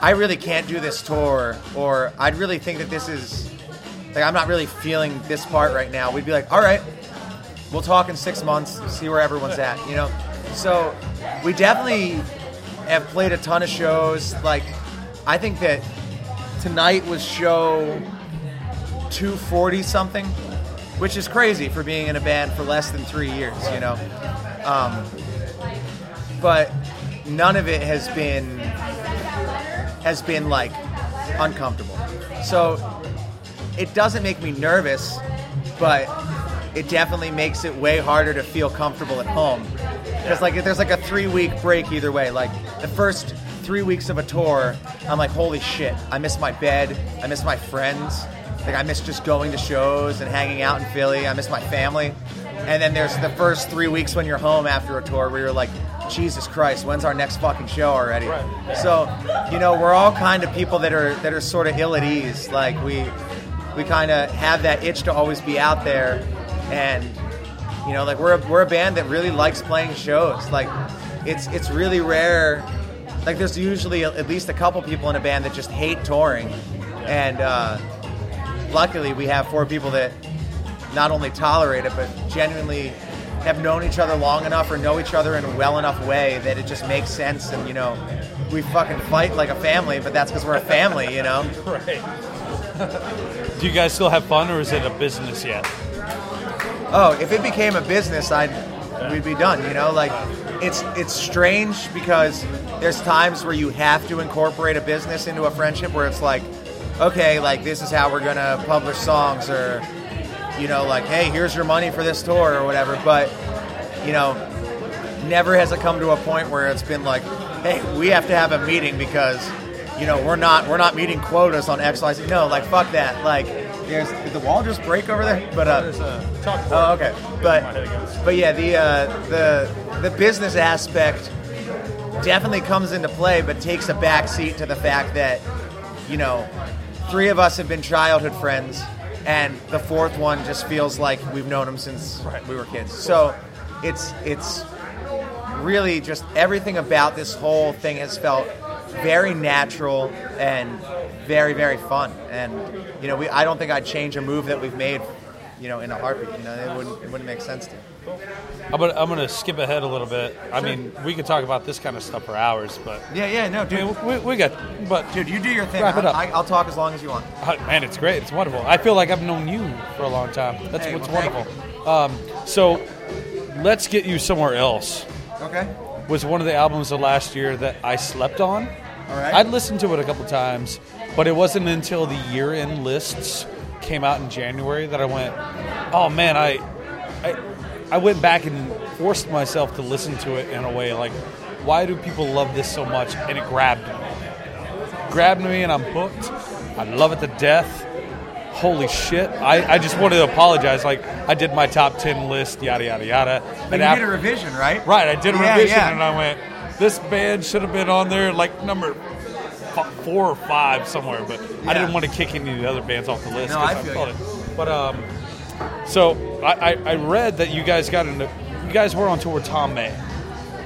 I really can't do this tour," or "I'd really think that this is like I'm not really feeling this part right now," we'd be like, "All right, we'll talk in six months, see where everyone's at," you know. So we definitely have played a ton of shows. Like I think that tonight was show 240 something, which is crazy for being in a band for less than three years, you know. Um, but none of it has been has been like uncomfortable. So it doesn't make me nervous, but it definitely makes it way harder to feel comfortable at home. Because like if there's like a three week break either way. Like the first three weeks of a tour, I'm like, holy shit, I miss my bed, I miss my friends, like I miss just going to shows and hanging out in Philly, I miss my family. And then there's the first three weeks when you're home after a tour where you're like, Jesus Christ, when's our next fucking show already? Right. So, you know, we're all kind of people that are that are sort of ill at ease. Like we we kind of have that itch to always be out there, and you know, like we're a, we're a band that really likes playing shows. Like it's it's really rare. Like there's usually at least a couple people in a band that just hate touring, and uh, luckily we have four people that not only tolerate it but genuinely have known each other long enough or know each other in a well enough way that it just makes sense and you know we fucking fight like a family but that's because we're a family you know Right. Do you guys still have fun, or is it a business yet? oh if it became a business i'd we'd be done you know like it's it's strange because there's times where you have to incorporate a business into a friendship where it's like okay like this is how we're gonna publish songs or you know like hey here's your money for this tour or whatever but you know never has it come to a point where it's been like hey we have to have a meeting because you know we're not we're not meeting quotas on x y z no like fuck that like there's did the wall just break over there but uh. Oh, okay. But My head against. but yeah, the uh, the the business aspect definitely comes into play, but takes a back seat to the fact that you know three of us have been childhood friends, and the fourth one just feels like we've known him since Right. we were kids. So it's it's really just everything about this whole thing has felt very natural and very very fun and you know we I don't think I'd change a move that we've made you know in a heartbeat you know it wouldn't it wouldn't make sense to I'm gonna, I'm gonna skip ahead a little bit. I mean, we could talk about this kind of stuff for hours, but yeah yeah no I dude mean, we, we got. But dude you do your thing Wrap it up. I, I'll talk as long as you want Uh, man, it's great. It's wonderful. I feel like I've known you for a long time. That's Hey, what's well, wonderful. Um, so, let's get you somewhere else. okay Was one of the albums of last year that I slept on. All right. I'd listened to it a couple times, but it wasn't until the year-end lists came out in January that I went, "Oh man, I, I, I went back and forced myself to listen to it in a way like, why do people love this so much?" And it grabbed me, grabbed me, and I'm hooked. I love it to death. Holy shit! I, I just wanted to apologize. Like I did my top ten list, yada yada yada. but you af- did a revision right Right, I did a Yeah, revision yeah. and I went, this band should have been on there like number four or five somewhere, but I didn't want to kick any of the other bands off the list. No, I feel it. But um, so I, I, I read that you guys got into, you guys were on tour with Tom May.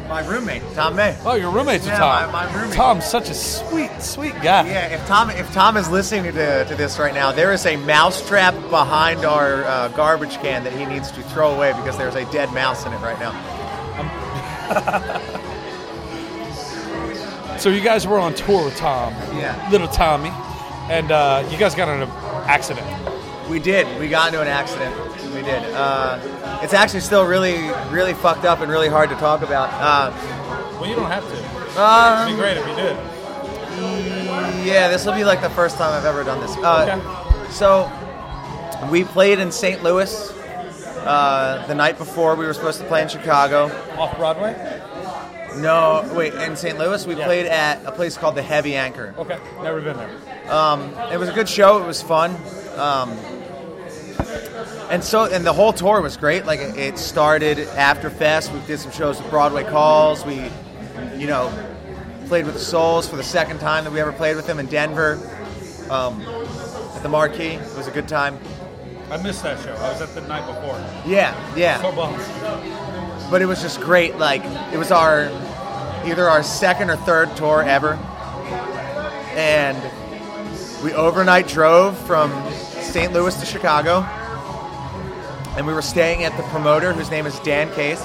my roommate Tom May Oh, your roommates Yeah, Tom. my- my roommate. Tom's such a sweet, sweet guy. Yeah, if Tom if Tom is listening to, to this right now, there is a mouse trap behind our uh, garbage can that he needs to throw away because there's a dead mouse in it right now. So you guys were on tour with Tom, Yeah. little Tommy, and uh, you guys got in an accident. We did. We got into an accident. We did. Uh, it's actually still really, really fucked up and really hard to talk about. Uh, Well, you don't have to. It'd be um, great if you did. yeah, this will be like the first time I've ever done this. Uh, Okay. So, we played in St. Louis uh, the night before we were supposed to play in Chicago. Off Broadway. No, wait, in St. Louis, we Yeah. played at a place called the Heavy Anchor. Okay, never been there. It was a good show. It was fun. Um, and so, and the whole tour was great. Like, it- it started after Fest. We did some shows with Broadway Calls. We, you know, played with the Souls for the second time that we ever played with them in Denver um, at the Marquis. It was a good time. I missed that show. I was at the night before. Yeah, yeah. So bummed. But it was just great. Like it was our either our second or third tour ever, and we overnight drove from St. Louis to Chicago, and we were staying at the promoter whose name is Dan Case.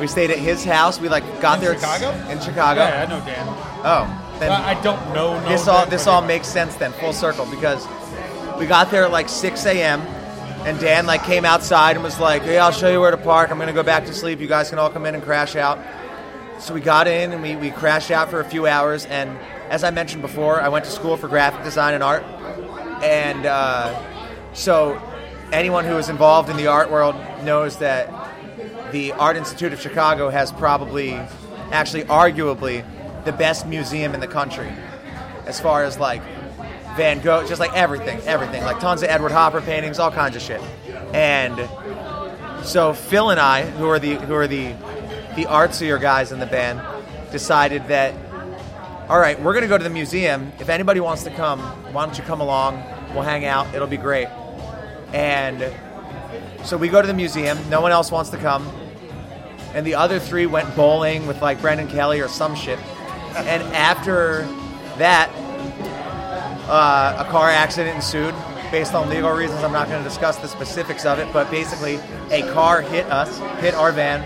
We stayed at his house. We like got In there Chicago? in Chicago. Yeah, I know Dan. Oh, then I I don't know. no this all Dan, this all makes sense then, full circle, because we got there at like 6 a.m. and Dan like came outside and was like, "Hey, I'll show you where to park. I'm gonna go back to sleep. You guys can all come in and crash out." So we got in and we, we crashed out for a few hours. And as I mentioned before, I went to school for graphic design and art, and uh, so anyone who is involved in the art world knows that the Art Institute of Chicago has probably, actually, arguably, the best museum in the country as far as like Van Gogh, just like everything, everything, like tons of Edward Hopper paintings, all kinds of shit. And so Phil and I, who are the who are the the artsier guys in the band, decided that all right, we're gonna go to the museum. If anybody wants to come, why don't you come along? We'll hang out. It'll be great. And so we go to the museum. No one else wants to come. And the other three went bowling with like Brendan Kelly or some shit. And after that, uh, a car accident ensued. Based on legal reasons, I'm not going to discuss the specifics of it. But basically, a car hit us, hit our van,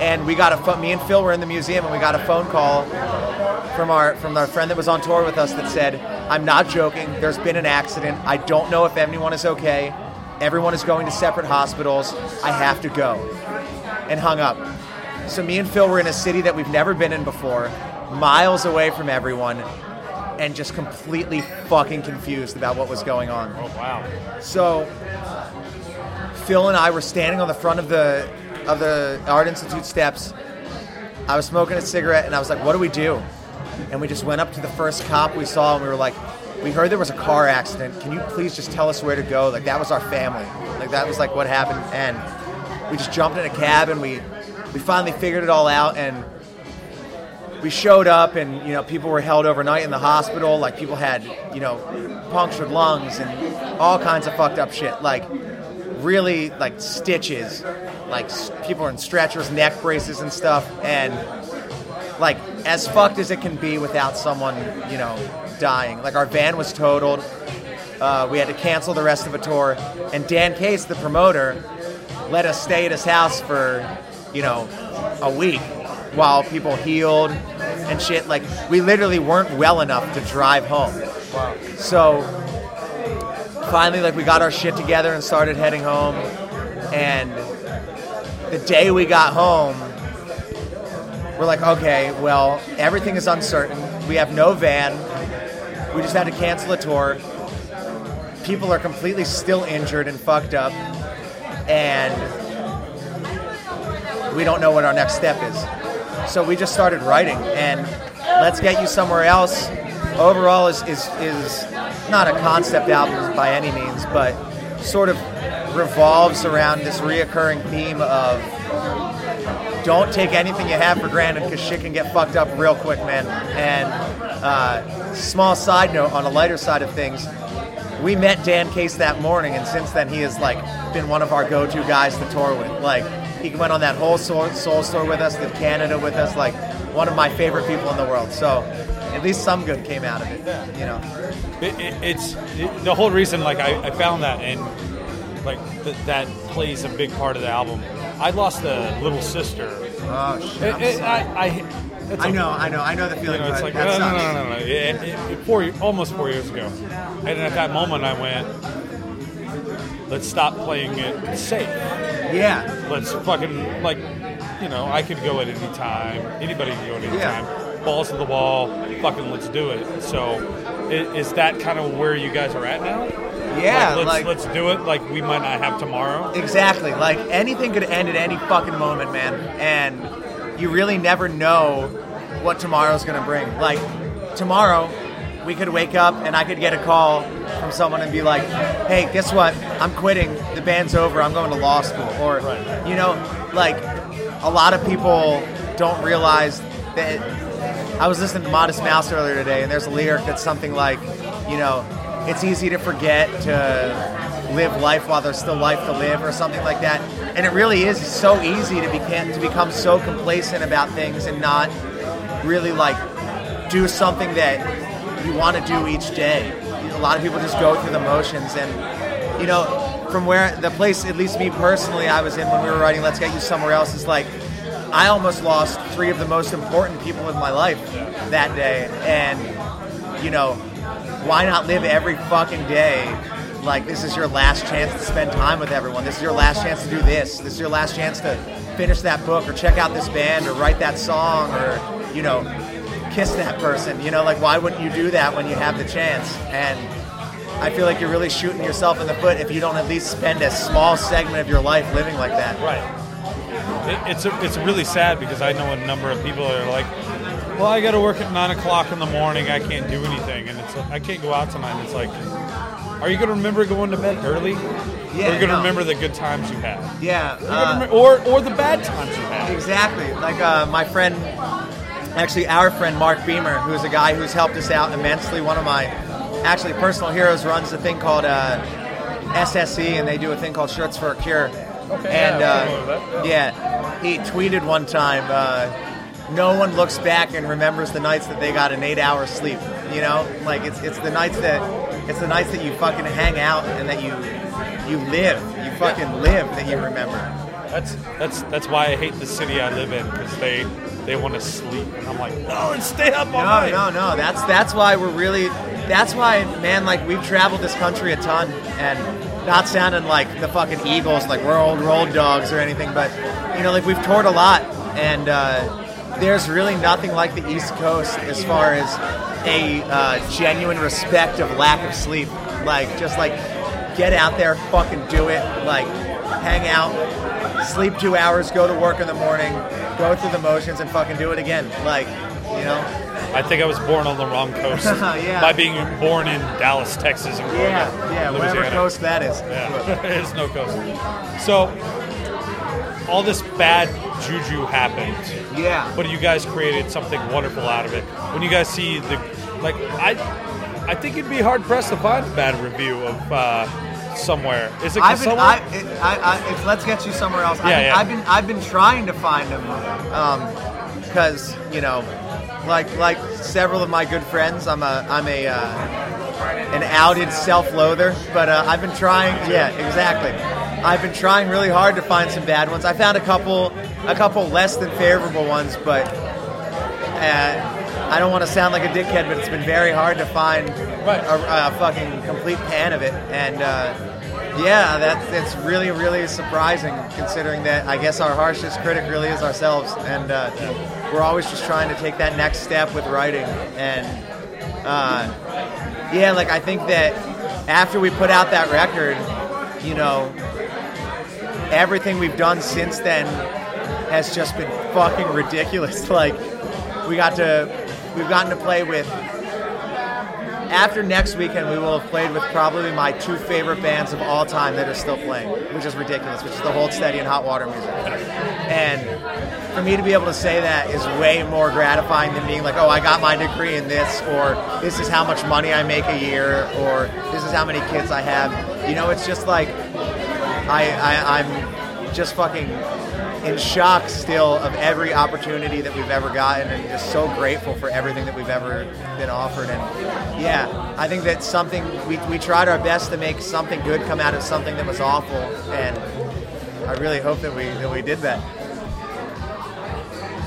and we got a phone. Me and Phil were in the museum, and we got a phone call from our from our friend that was on tour with us that said, "I'm not joking. There's been an accident. I don't know if anyone is okay. Everyone is going to separate hospitals. I have to go." And hung up. So me and Phil were in a city that we've never been in before, miles away from everyone, and just completely fucking confused about what was going on. Oh wow. So Phil and I were standing on the front of the of the Art Institute steps. I was smoking a cigarette and I was like, "What do we do?" And we just went up to the first cop we saw and we were like, "We heard there was a car accident. Can you please just tell us where to go?" Like that was our family. Like that was like what happened and we just jumped in a cab and we we finally figured it all out and we showed up and you know people were held overnight in the hospital like people had you know punctured lungs and all kinds of fucked up shit. Like really like stitches like people are in stretchers neck braces and stuff and like as fucked as it can be without someone you know dying. Like our van was totaled uh, we had to cancel the rest of a tour and dan case the promoter let us stay at his house for you know a week while people healed and shit like we literally weren't well enough to drive home. So finally like we got our shit together and started heading home and the day we got home we're like okay well everything is uncertain. We have no van. We just had to cancel the tour. People are completely still injured and fucked up and we don't know what our next step is. So we just started writing, and let's get you somewhere else. Overall, is is is not a concept album by any means, but sort of revolves around this reoccurring theme of don't take anything you have for granted because shit can get fucked up real quick, man. And uh, small side note on a lighter side of things, we met Dan Case that morning, and since then he has like been one of our go-to guys to tour with. Like he went on that whole soul, soul tour with us, did Canada with us. Like one of my favorite people in the world. So at least some good came out of it. You know. It, it, it's it, the whole reason. Like I, I found that, and like th- that plays a big part of the album. I lost a little sister Oh shit! It, it. I, I, I know, I know, I know the You feeling. know, it's like that no, no, no, no, no. It, it, it, four, almost four years ago, and at that moment, I went, "Let's stop playing it safe. Yeah, Let's fucking like, you know, I could go at any time. Anybody can go at any Yeah. time. Balls to the wall. Fucking let's do it." So, is that kind of where you guys are at now? yeah, like, let's like, let's do it. Like we might not have tomorrow. exactly. Like anything could end at any fucking moment, man, and you really never know what tomorrow's gonna bring. Like tomorrow, we could wake up and I could get a call from someone and be like, "Hey, guess what? I'm quitting. The band's over. I'm going to law school." Or, you know, like a lot of people don't realize that. I was listening to Modest Mouse earlier today, and there's a lyric that's something like, you know, it's easy to forget to live life while there's still life to live, or something like that. And it really is so easy to become to become so complacent about things and not really like do something that you want to do each day. A lot of people just go through the motions, and you know, from where the place, at least me personally, I was in when we were writing "Let's Get You Somewhere Else" is like I almost lost three of the most important people in my life that day, and you know, why not live every fucking day like this is your last chance to spend time with everyone. This is your last chance to do this. This is your last chance to finish that book or check out this band or write that song or you know kiss that person. You know, like why wouldn't you do that when you have the chance? And I feel like you're really shooting yourself in the foot if you don't at least spend a small segment of your life living like that. Right. It, it's a, it's really sad because I know a number of people that are like, well, I got to work at nine o'clock in the morning. I can't do anything, and it's I can't go out tonight. It's like, are you going to remember going to bed early? Yeah, or are you going to no. remember the good times you had? Yeah. Uh, or or the bad times you had? Exactly. Like uh, my friend, actually our friend Mark Beemer, who's a guy who's helped us out immensely. One of my actually personal heroes runs a thing called uh, SSE, and they do a thing called Shirts for a Cure. Okay, and yeah, uh, I'm familiar with that, yeah, he tweeted one time. Uh, no one looks back and remembers the nights that they got an eight-hour sleep. You know, like it's it's the nights that it's the nights that you fucking hang out and that you you live, you fucking live that you remember. That's that's that's why I hate the city I live in because they they want to sleep, and I'm like, no, let's stay up all No, night. No, no, no. That's that's why we're really. That's why, man. Like we've traveled this country a ton, and not sounding like the fucking Eagles, like we're old road dogs or anything, but you know, like we've toured a lot, and uh, there's really nothing like the East Coast as far as a uh, genuine respect of lack of sleep. Like just like get out there, fucking do it. Like hang out, sleep two hours, go to work in the morning, go through the motions, and fucking do it again. Like you know. I think I was born on the wrong coast Yeah. by being born in Dallas, Texas, and growing Yeah, yeah, whatever coast that is. Yeah, there's no coast. So all this bad juju happened, Yeah. but you guys created something wonderful out of it. When you guys see the like, I I think it'd be hard pressed to find a bad review of uh, somewhere. Is it I've been? I, it, I, I, it's, let's get you somewhere else. I've, Yeah, been, yeah. I've been, I've been trying to find them, because you know, like, like several of my good friends, I'm a, I'm a, uh, an outed self-loather, but uh, I've been trying. Yeah, exactly. I've been trying really hard to find some bad ones. I found a couple, a couple less than favorable ones, but uh, I don't want to sound like a dickhead, but it's been very hard to find Right. a, a fucking complete pan of it. And uh, yeah, that that's really really surprising, considering that I guess our harshest critic really is ourselves, and uh, we're always just trying to take that next step with writing. And uh, yeah, like I think that after we put out that record, you know, everything we've done since then has just been fucking ridiculous. Like we got to, we've gotten to play with. After next weekend, we will have played with probably my two favorite bands of all time that are still playing, which is ridiculous, which is the Hold Steady and Hot Water Music. And for me to be able to say that is way more gratifying than being like, oh, I got my degree in this, or this is how much money I make a year, or this is how many kids I have. You know, it's just like I, I I'm just fucking in shock still of every opportunity that we've ever gotten and just so grateful for everything that we've ever been offered and yeah i think that's something we, we tried our best to make something good come out of something that was awful and i really hope that we that we did that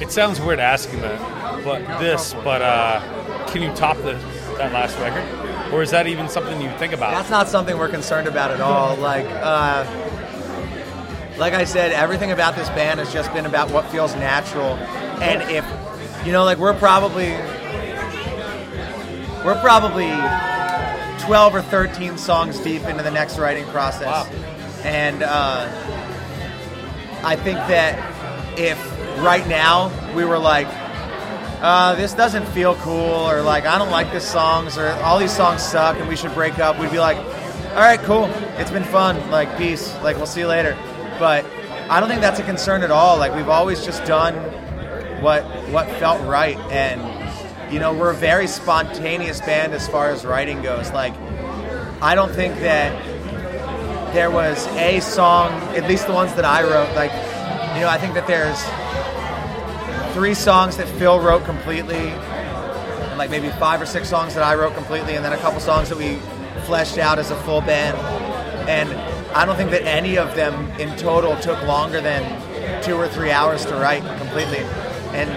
it sounds weird asking that, but this, but uh, can you top the, that last record, or is that even something you think about? That's not something we're concerned about at all. Like, uh, like I said, everything about this band has just been about what feels natural. And if, you know, like we're probably, we're probably 12 or 13 songs deep into the next writing process. Wow. And uh, I think that if right now we were like, uh, this doesn't feel cool, or like, I don't like this songs, or all these songs suck and we should break up, we'd be like, all right, cool, it's been fun, like, peace, like, we'll see you later. But I don't think that's a concern at all. Like, we've always just done what what felt right, and you know, we're a very spontaneous band as far as writing goes. Like, I don't think that there was a song, at least the ones that I wrote, like, you know, I think that there's three songs that Phil wrote completely, and like maybe five or six songs that I wrote completely, and then a couple songs that we fleshed out as a full band. And I don't think that any of them in total took longer than two or three hours to write completely. And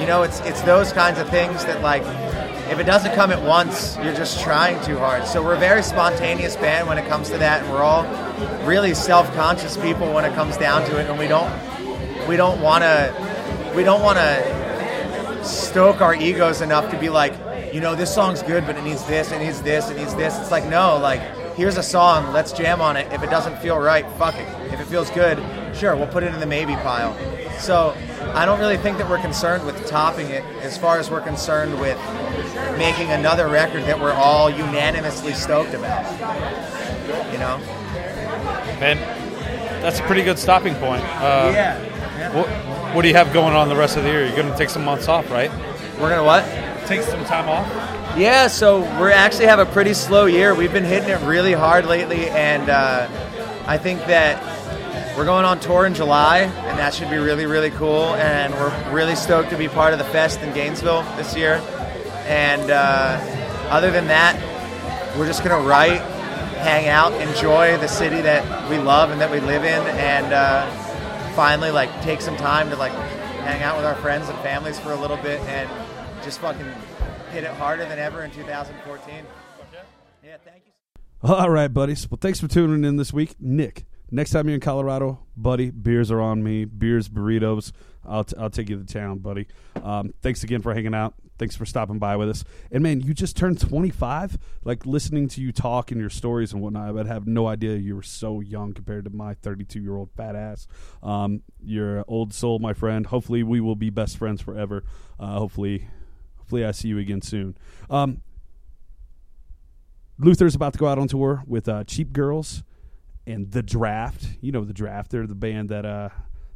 you know, it's it's those kinds of things that like if it doesn't come at once, you're just trying too hard. So we're a very spontaneous band when it comes to that, and we're all really self-conscious people when it comes down to it, and we don't we don't want to we don't want to stoke our egos enough to be like, you know, this song's good, but it needs this, it needs this, it needs this. It's like, no, like, here's a song, let's jam on it. If it doesn't feel right, fuck it. If it feels good, sure, we'll put it in the maybe pile. So I don't really think that we're concerned with topping it as far as we're concerned with making another record that we're all unanimously stoked about. You know? Man, that's a pretty good stopping point. Uh, yeah. What, what do you have going on the rest of the year? You're going to take some months off, right? We're gonna what? Take some time off. Yeah, so we actually have a pretty slow year. We've been hitting it really hard lately, and uh, I think that we're going on tour in July, and that should be really, really cool. And we're really stoked to be part of the fest in Gainesville this year. And uh, other than that, we're just gonna write, hang out, enjoy the city that we love and that we live in, and uh, finally like take some time to like hang out with our friends and families for a little bit and just fucking hit it harder than ever in 2014. Yeah, thank you. All right, buddies. Well, thanks for tuning in this week, Nick. Next time you're in Colorado, buddy, beers are on me. Beers, burritos. I'll, t- I'll take you to town, buddy. Um, thanks again for hanging out. Thanks for stopping by with us. And man, you just turned 25. Like listening to you talk and your stories and whatnot, I would have no idea you were so young compared to my 32 year old fat ass. Um, you're an old soul, my friend. Hopefully, we will be best friends forever. Uh, hopefully, hopefully, I see you again soon. Um, Luther's about to go out on tour with uh, Cheap Girls and The Draft. You know The Draft. They're the band that uh,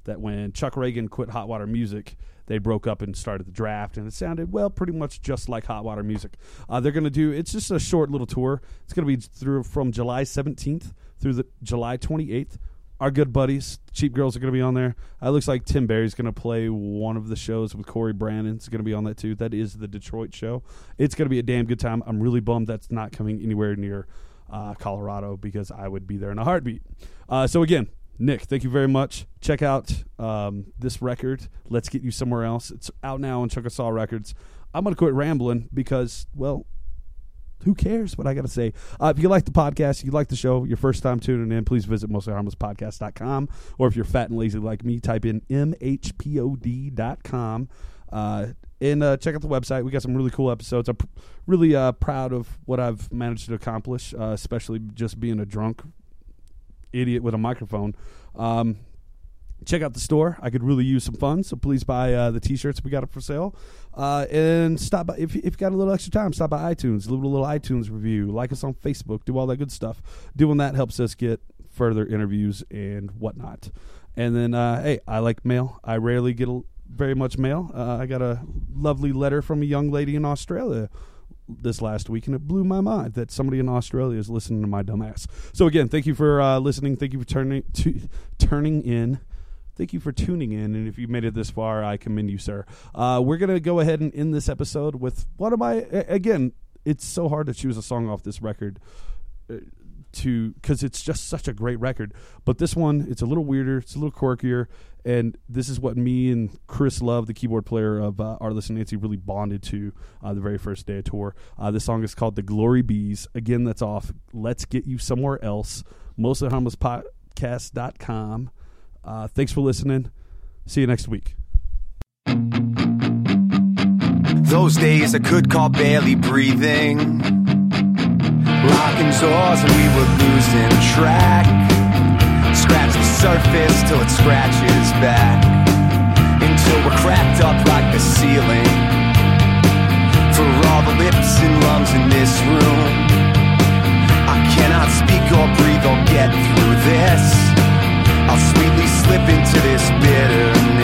that when Chuck Ragan quit Hot Water Music, they broke up and started The Draft, and it sounded well, pretty much just like Hot Water Music. Uh, they're going to do. It's just a short little tour. It's going to be through from July 17th through the July 28th. Our good buddies, Cheap Girls, are going to be on there. It looks like Tim Barry's going to play one of the shows with Cory Branan. It's going to be on that too. That is the Detroit show. It's going to be a damn good time. I'm really bummed that's not coming anywhere near uh, Colorado because I would be there in a heartbeat. Uh, so again, Nick, thank you very much. Check out um, this record. Let's get you somewhere else. It's out now on Chunksaah Records. I'm going to quit rambling because, well, who cares what I got to say? Uh, if you like the podcast, you like the show, your first time tuning in, please visit mostlyharmlesspodcast.com. Or if you're fat and lazy like me, type in mhpod.com. Uh, and uh, check out the website. We got some really cool episodes. I'm really uh, proud of what I've managed to accomplish, uh, especially just being a drunk idiot with a microphone. Um, check out the store. I could really use some funds, so please buy uh, the t-shirts we got up for sale. Uh, and stop by if, if you got a little extra time. Stop by iTunes, leave a little iTunes review, like us on Facebook, do all that good stuff. Doing that helps us get further interviews and whatnot. And then, uh, hey, I like mail. I rarely get a, very much mail. Uh, I got a lovely letter from a young lady in Australia this last week, and it blew my mind that somebody in Australia is listening to my dumbass. So again, thank you for uh, listening. Thank you for turning to, turning in. Thank you for tuning in, and if you made it this far, I commend you, sir. Uh, we're gonna go ahead and end this episode with one of my again. It's so hard to choose a song off this record. uh, to because it's just such a great record. But this one, it's a little weirder, it's a little quirkier, and this is what me and Chris Love, the keyboard player of uh, Arliss and Nancy, really bonded to uh, the very first day of tour. Uh, this song is called "The Glory Bees." Again, that's off. Let's get you somewhere else. Mostly harmless podcast.com. Uh, thanks for listening. See you next week. Those days I could call barely breathing. Locking doors and we were losing track. Scratch the surface till it scratches back. Until we're cracked up like the ceiling. For all the lips and lungs in this room, I cannot speak or breathe or get through this. I'll sweetly slip into this bitter